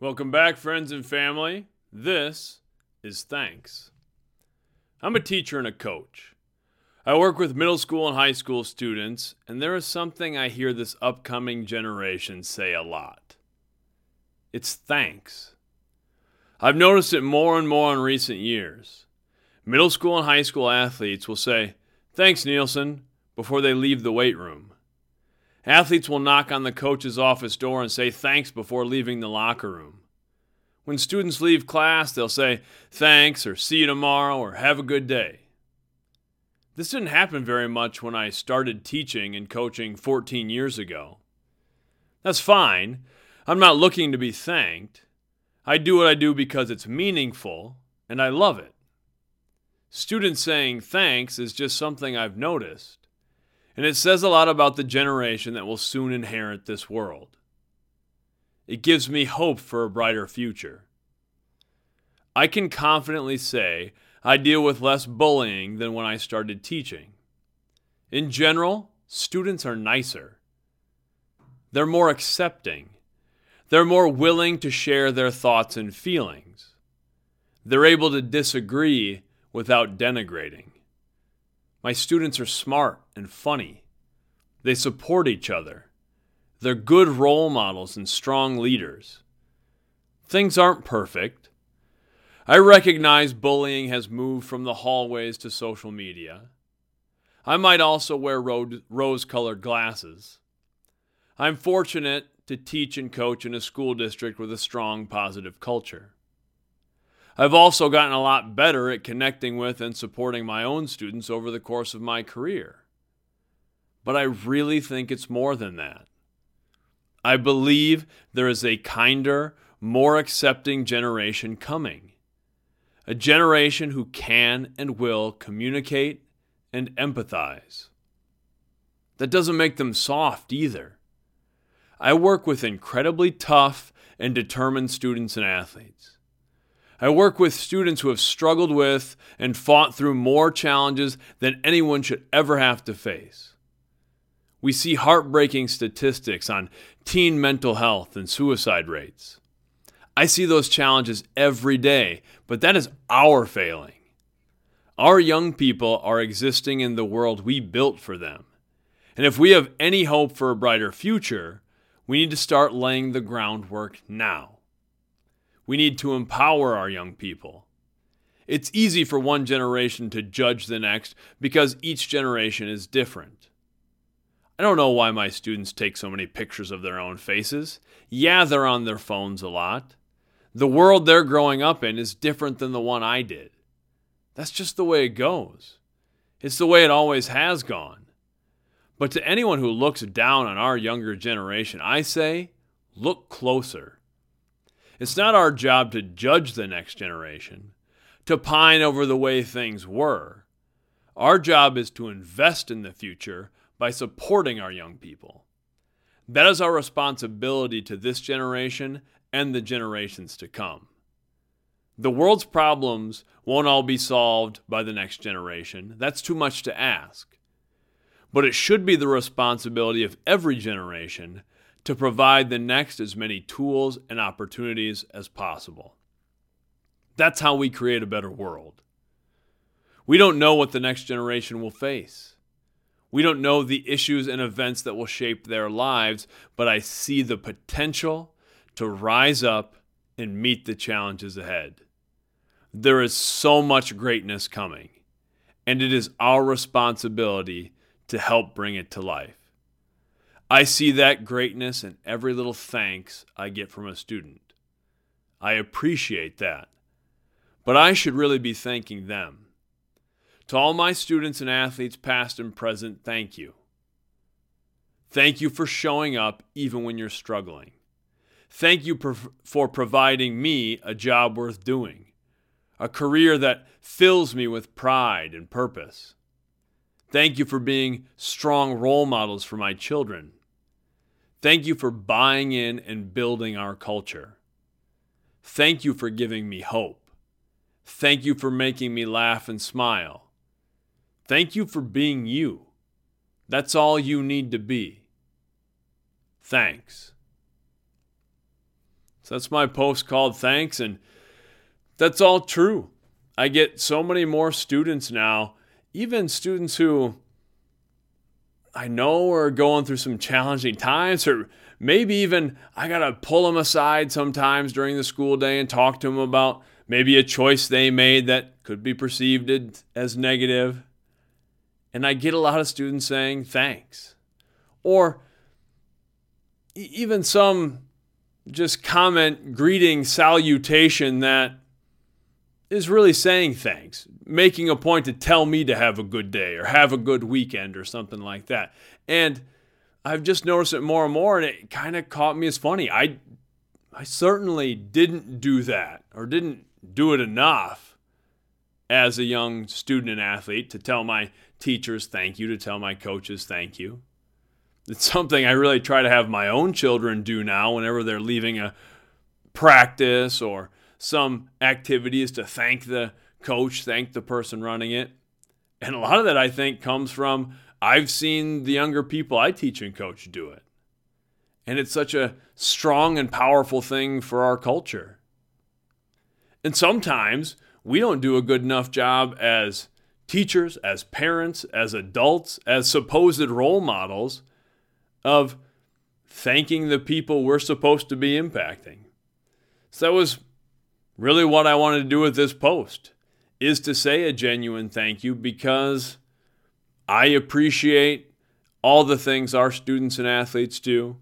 Welcome back, friends and family. This is Thanks. I'm a teacher and a coach. I work with middle school and high school students, and there is something I hear this upcoming generation say a lot it's thanks. I've noticed it more and more in recent years. Middle school and high school athletes will say, Thanks, Nielsen, before they leave the weight room. Athletes will knock on the coach's office door and say thanks before leaving the locker room. When students leave class, they'll say thanks or see you tomorrow or have a good day. This didn't happen very much when I started teaching and coaching 14 years ago. That's fine. I'm not looking to be thanked. I do what I do because it's meaningful and I love it. Students saying thanks is just something I've noticed and it says a lot about the generation that will soon inherit this world. It gives me hope for a brighter future. I can confidently say I deal with less bullying than when I started teaching. In general, students are nicer. They're more accepting. They're more willing to share their thoughts and feelings. They're able to disagree without denigrating. My students are smart and funny. They support each other. They're good role models and strong leaders. Things aren't perfect. I recognize bullying has moved from the hallways to social media. I might also wear rose colored glasses. I'm fortunate to teach and coach in a school district with a strong positive culture. I've also gotten a lot better at connecting with and supporting my own students over the course of my career. But I really think it's more than that. I believe there is a kinder, more accepting generation coming. A generation who can and will communicate and empathize. That doesn't make them soft either. I work with incredibly tough and determined students and athletes. I work with students who have struggled with and fought through more challenges than anyone should ever have to face. We see heartbreaking statistics on teen mental health and suicide rates. I see those challenges every day, but that is our failing. Our young people are existing in the world we built for them. And if we have any hope for a brighter future, we need to start laying the groundwork now. We need to empower our young people. It's easy for one generation to judge the next because each generation is different. I don't know why my students take so many pictures of their own faces. Yeah, they're on their phones a lot. The world they're growing up in is different than the one I did. That's just the way it goes. It's the way it always has gone. But to anyone who looks down on our younger generation, I say, look closer. It's not our job to judge the next generation, to pine over the way things were. Our job is to invest in the future by supporting our young people. That is our responsibility to this generation and the generations to come. The world's problems won't all be solved by the next generation. That's too much to ask. But it should be the responsibility of every generation to provide the next as many tools and opportunities as possible. That's how we create a better world. We don't know what the next generation will face. We don't know the issues and events that will shape their lives, but I see the potential to rise up and meet the challenges ahead. There is so much greatness coming, and it is our responsibility to help bring it to life. I see that greatness in every little thanks I get from a student. I appreciate that. But I should really be thanking them. To all my students and athletes, past and present, thank you. Thank you for showing up even when you're struggling. Thank you for providing me a job worth doing, a career that fills me with pride and purpose. Thank you for being strong role models for my children Thank you for buying in and building our culture. Thank you for giving me hope. Thank you for making me laugh and smile. Thank you for being you. That's all you need to be. Thanks. So that's my post called Thanks. And that's all true. I get so many more students now, even students who I know are going through some challenging times, or maybe even I got to pull them aside sometimes during the school day and talk to them about maybe a choice they made that could be perceived as negative. And I get a lot of students saying thanks. Or even some just comment, greeting, salutation that is really saying thanks, making a point to tell me to have a good day or have a good weekend or something like that. And I've just noticed it more and more, and it kind of caught me as funny. I, I certainly didn't do that or didn't do it enough as a young student and athlete to tell my teachers thank you, to tell my coaches thank you. It's something I really try to have my own children do now whenever they're leaving a practice or some activity is to thank the coach, thank the person running it. And a lot of that I think comes from I've seen the younger people I teach and coach do it. And it's such a strong and powerful thing for our culture. And sometimes we don't do a good enough job as teachers, as parents, as adults, as supposed role models of thanking the people we're supposed to be impacting. So that was really what I wanted to do with this post is to say a genuine thank you because I appreciate all the things our students and athletes do.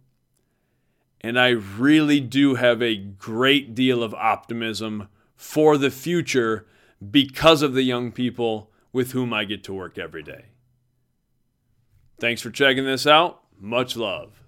And I really do have a great deal of optimism for the future because of the young people with whom I get to work every day. Thanks for checking this out. Much love.